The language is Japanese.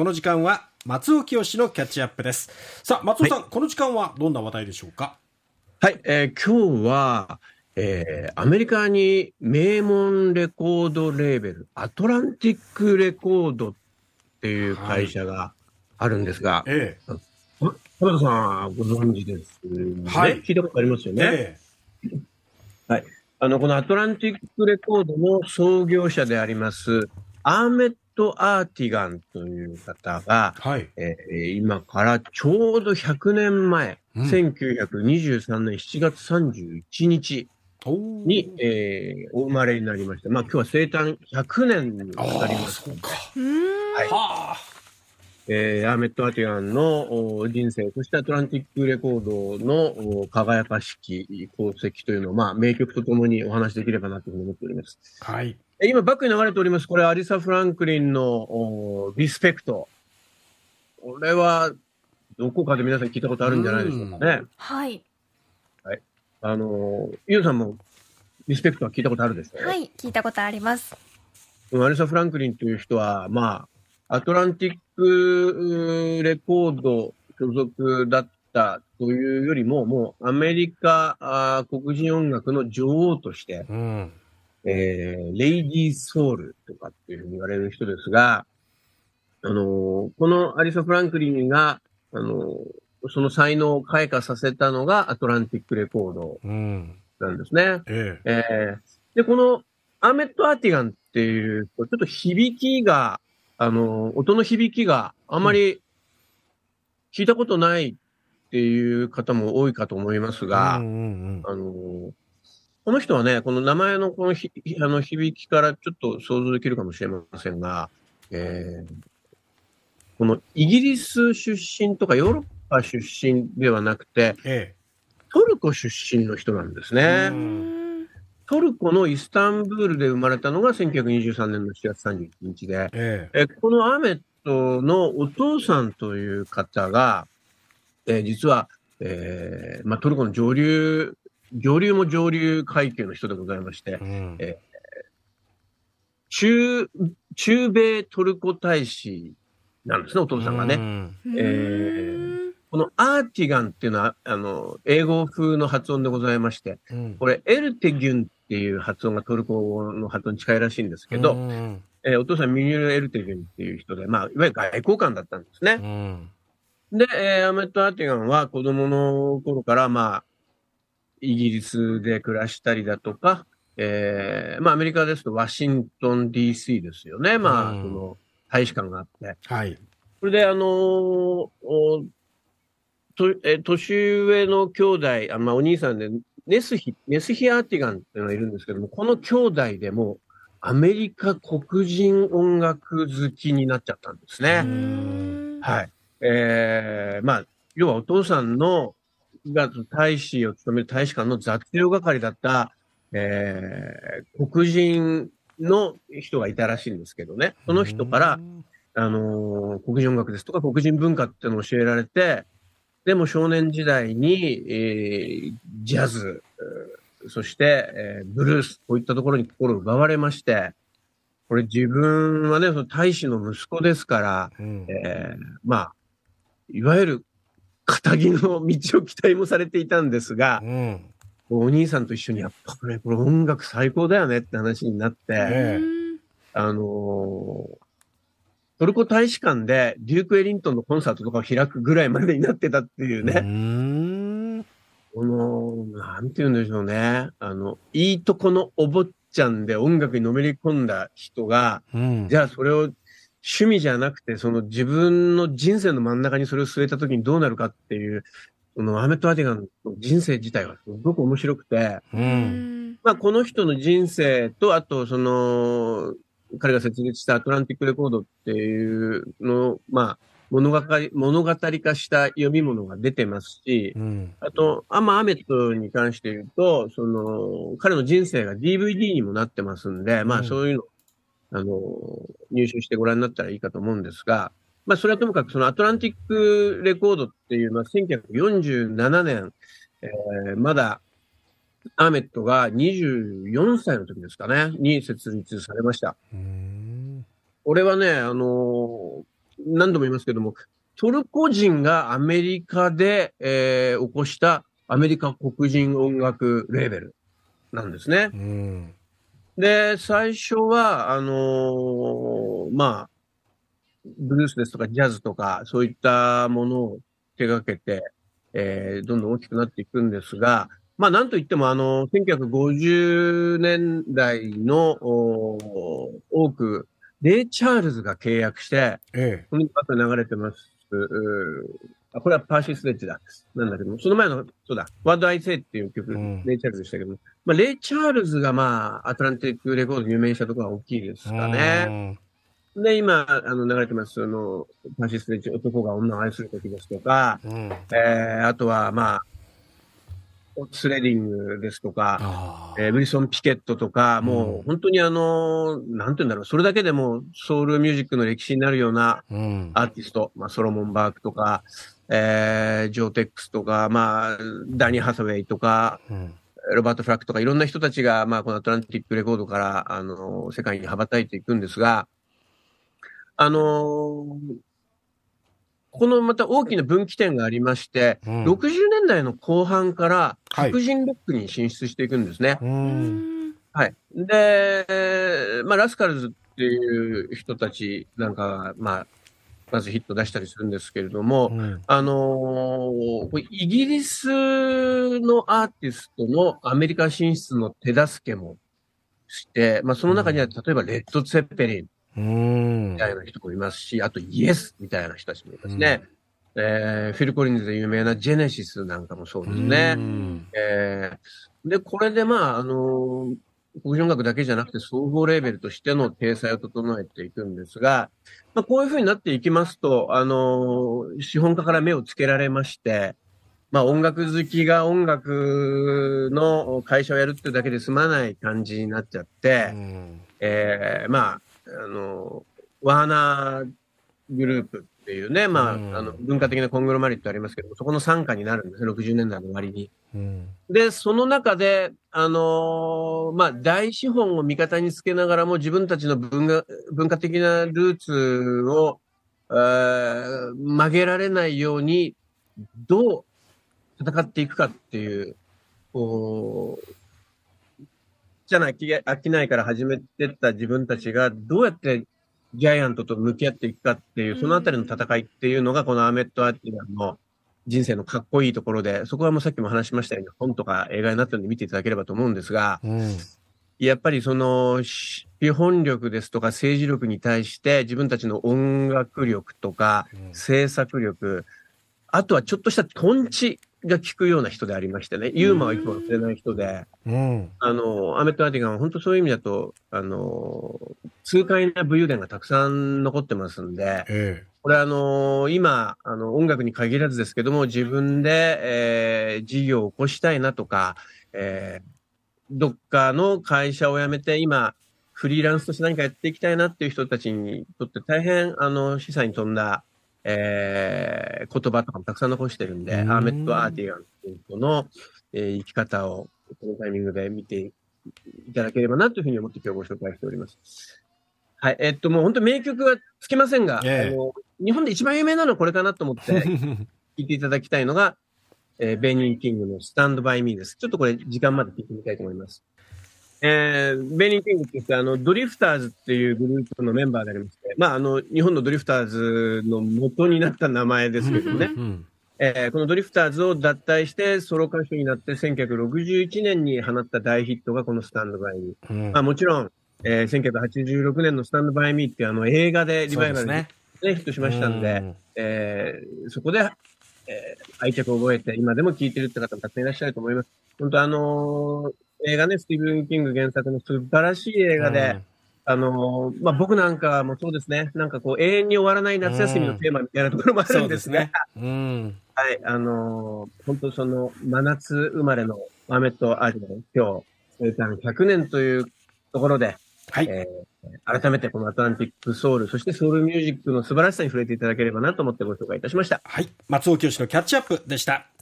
この時間は松尾清のキャッチアップです。さあ、松尾さん、この時間はどんな話題でしょうか？はい、えー今日は、えーアメリカに名門レコードレーベル、アトランティックレコードっていう会社があるんですが、え浜田さんご存知ですよね、はい聞いたことありますよえ。ね？ええ。あの、このアトランティックレコードの創業者であります、アーメット・アーティガンという方が、はい。えー今からちょうど100年前、うん1923年7月31日に、えーお生まれになりました。まあ今日は生誕100年にあなりあ、ますそうか。はいはあ。えーアーメット・アーティガンのお人生、そしてアトランティックレコードのお輝かしき功績というのを、まあ名曲とともにお話しできればなというふうに思っております。はい。え今バックに流れております、これアリサ・フランクリンのおリスペクト。これは、どこかで皆さん聞いたことあるんじゃないでしょうかね。はい。あの、ユウさんもリスペクトは聞いたことあるでしょはい。聞いたことあります。アリサ・フランクリンという人は、まあ、アトランティックレコード所属だったというよりも、もうアメリカあー黒人音楽の女王として、うん。えーレイディーソウルとかっていうふうに言われる人ですが、あのーこのアリサ・フランクリンが、あのーその才能を開花させたのがアトランティックレコードうん。なんですね。ええ。えーで、このアーメット・アーティガンっていう、ちょっと響きが、あの、音の響きがあまり聞いたことないっていう方も多いかと思いますが、うんうんあの、この人はね、この名前のこのひあの響きからちょっと想像できるかもしれませんが、えーこのイギリス出身とかヨーロッパ出身ではなくて、えトルコ出身の人なんですうね。うーん。トルコのイスタンブールで生まれたのが1923年の7月31日で、え。ええこのアーメットのお父さんという方が、えー実は、えーまあ、トルコの上流、上流も上流階級の人でございましてえ。う、ん。え中、中米トルコ大使なんですね、お父さんがね。ね。えこのアーティガンっていうのは、あの、英語風の発音でございまして、うん。これ、エルテギュンっていう発音がトルコ語の発音に近いらしいんですけど、うん。えーお父さんミニュール・エルテギュンっていう人で、まあ、いわゆる外交官だったんですうね。ん。で、えーアメット・アーティガンは子供の頃から、まあ、イギリスで暮らしたりだとか、えーまあ、アメリカですとワシントン DC ですよね。まあ、うんその、大使館があって。はい。それで、あのーおとえー年上の兄弟、あまあ、お兄さんで、ネスヒ、ネスヒ・アーティガンっていうのがいるんですけども、この兄弟でも、アメリカ黒人音楽好きになっちゃったんですね。ん。はい。えー、まあ、要はお父さんの、が大使を務める大使館の雑用係だった、えー、黒人の人がいたらしいんですけどね。その人から、うん、あのー黒人音楽ですとか黒人文化っていうのを教えられて、でも少年時代に、えージャズ、えーそして、えーブルース、こういったところに心を奪われまして、これ自分はね、その大使の息子ですから、うん。えーまあ、いわゆる、仇の道を期待もされていたんですがう、ん。お兄さんと一緒にやっぱこれ、これ音楽最高だよねって話になって、ええあのートルコ大使館でデューク・エリントンのコンサートとかを開くぐらいまでになってたっていううね、ん。この、なんて言うんでしょうね、あの、いいとこのお坊ちゃんで音楽にのめり込んだ人が、うん。じゃあそれを趣味じゃなくて、その自分の人生の真ん中にそれを据えた時にどうなるかっていう、そのアーメット・アーティガンの人生自体はすごく面白くて、う。うんん。まあこの人の人生と、あとその、彼が設立したアトランティックレコードっていうのを、まあ物語り、物語化した読み物が出てますし、うん。あと、アマ・アメットに関して言うと、その、彼の人生が DVD にもなってますんで、まうんあそういうの、あの、入手してご覧になったらいいかと思うんですが、まあそれはともかくそのアトランティックレコードっていうのは1947年、えーまだアーメットが24歳の時ですかね、に設立されました。うん。俺はね、あのー何度も言いますけども、トルコ人がアメリカで、えー起こしたアメリカ黒人音楽レーベルなんですね。うん。で、最初は、あのーまあ、ブルースですとかジャズとか、そういったものを手掛けて、えーどんどん大きくなっていくんですが、まあ、なんといっても、あの、1950年代の、多く、レイ・チャールズが契約して、えこの後流れてます。あ、これはパーシー・スレッジだ。なんだけども、その前の、そうだ、 What'd I Say っていう曲、うんレイ・チャールズでしたけども、まあ、レイ・チャールズがまあ、アトランティックレコード有名にしたところが大きいですえ。かね。で、今、あの、流れてます、その、パーシー・スレッジ、男が女を愛する時ですとか、うん。えー、あとは、まあ、オーティス・レディングですとか、ああ。えー、ウィルソン・ピケットとか、もう本当にあの、なんて言うんだろう、それだけでもソウルミュージックの歴史になるようなうん。アーティスト、まあ、ソロモン・バークとか、えー、ジョー・テックスとか、まあ、ダニー・ハサウェイとか、うん。ロバータ・フラックとか、いろんな人たちが、まあ、このアトランティックレコードから、あの、世界に羽ばたいていくんですが、あのこのまた大きな分岐点がありまして、うん60年代の後半からはい白人ロックに進出していくんですね。う。うんん。はい。で、まあ、ラスカルズっていう人たちなんかが、まあ、まずヒット出したりするんですけれども、うん。あのーイギリスのアーティストのアメリカ進出の手助けもして、まあ、その中には例えばレッド・ツェッペリンうんみたいな人もいますし、あとイエスみたいな人たちもいますね。えーフィル・コリンズで有名なジェネシスなんかもそうですね。うんえーで、これでまあ、あのー黒人音楽だけじゃなくて総合レーベルとしての体裁を整えていくんですが、まあ、こういうふうになっていきますと、あのー資本家から目をつけられまして、まあ音楽好きが音楽の会社をやるってだけで済まない感じになっちゃって、うんえーまあ、あの、ワーナーグループっていうね、まあ、うんあの、文化的なコングロマリットありますけど、そこの傘下になるんですね、60年代の終わりに。うんで、その中で、あのーまあ、大資本を味方につけながらも自分たちの文化文化的なルーツを、えー曲げられないように、どう戦っていくかっていう、こう、じゃない、飽きないから始めてった自分たちがどうやってジャイアントと向き合っていくかっていう、そのあたりの戦いっていうのが、このアーメット・アーティガンの人生のかっこいいところで、そこはもうさっきも話しましたように、本とか映画になったので見ていただければと思うんですが、うん。やっぱりその、資本力ですとか政治力に対して自分たちの音楽力とかうん。制作力、あとはちょっとしたトンチが効くような人でありましてね、ユーモアをいつも忘れない人で、うん。あの、アメット・アーティガンは本当そういう意味だと、あの、痛快な武勇伝がたくさん残ってますんで、えこれあの今、あの、音楽に限らずですけども、自分で、えー事業を起こしたいなとか、えーどっかの会社を辞めて、今、フリーランスとして何かやっていきたいなっていう人たちにとって大変、あの、示唆に富んだ、えー言葉とかもたくさん残してるんで、うんアーメット・アーティガンっていう人の、えー生き方を、このタイミングで見ていただければなというふうに思って今日ご紹介しております。はい。えっと、もう本当名曲はつきませんが、ええあの、日本で一番有名なのはこれかなと思ってえ 聞いていただきたいのが、えーベニー・キングのスタンドバイミーです。ちょっとこれ時間まで聞いてみたいと思います。えー、ベニー・キングって言って、あの、ドリフターズっていうグループのメンバーでありまして、まあ、あの、日本のドリフターズの元になった名前ですけどね。うんえーこのドリフターズを脱退してソロ歌手になって1961年に放った大ヒットがこのスタンドバイミー。うんまあもちろん、えー1986年のスタンドバイミーっていうあの映画でリバイバルで、ねねヒットしましたんで、えーそこで、えー愛着を覚えて今でも聴いてるって方もたくさんいらっしゃると思います。本当あのー映画ね、スティーブン・キング原作の素晴らしい映画で、あのーまあ僕なんかもそうですね、なんかこう永遠に終わらない夏休みのテーマみたいなところもあるそんでが、うですすね。うん。はい、あのー本当その真夏生まれのマメット・アーティの今日、生誕100年というところで、はい。えー改めてこのアトランティックソウル、そしてソウルミュージックの素晴らしさに触れていただければなと思ってご紹介いたしました。はい。松尾清のキャッチアップでした。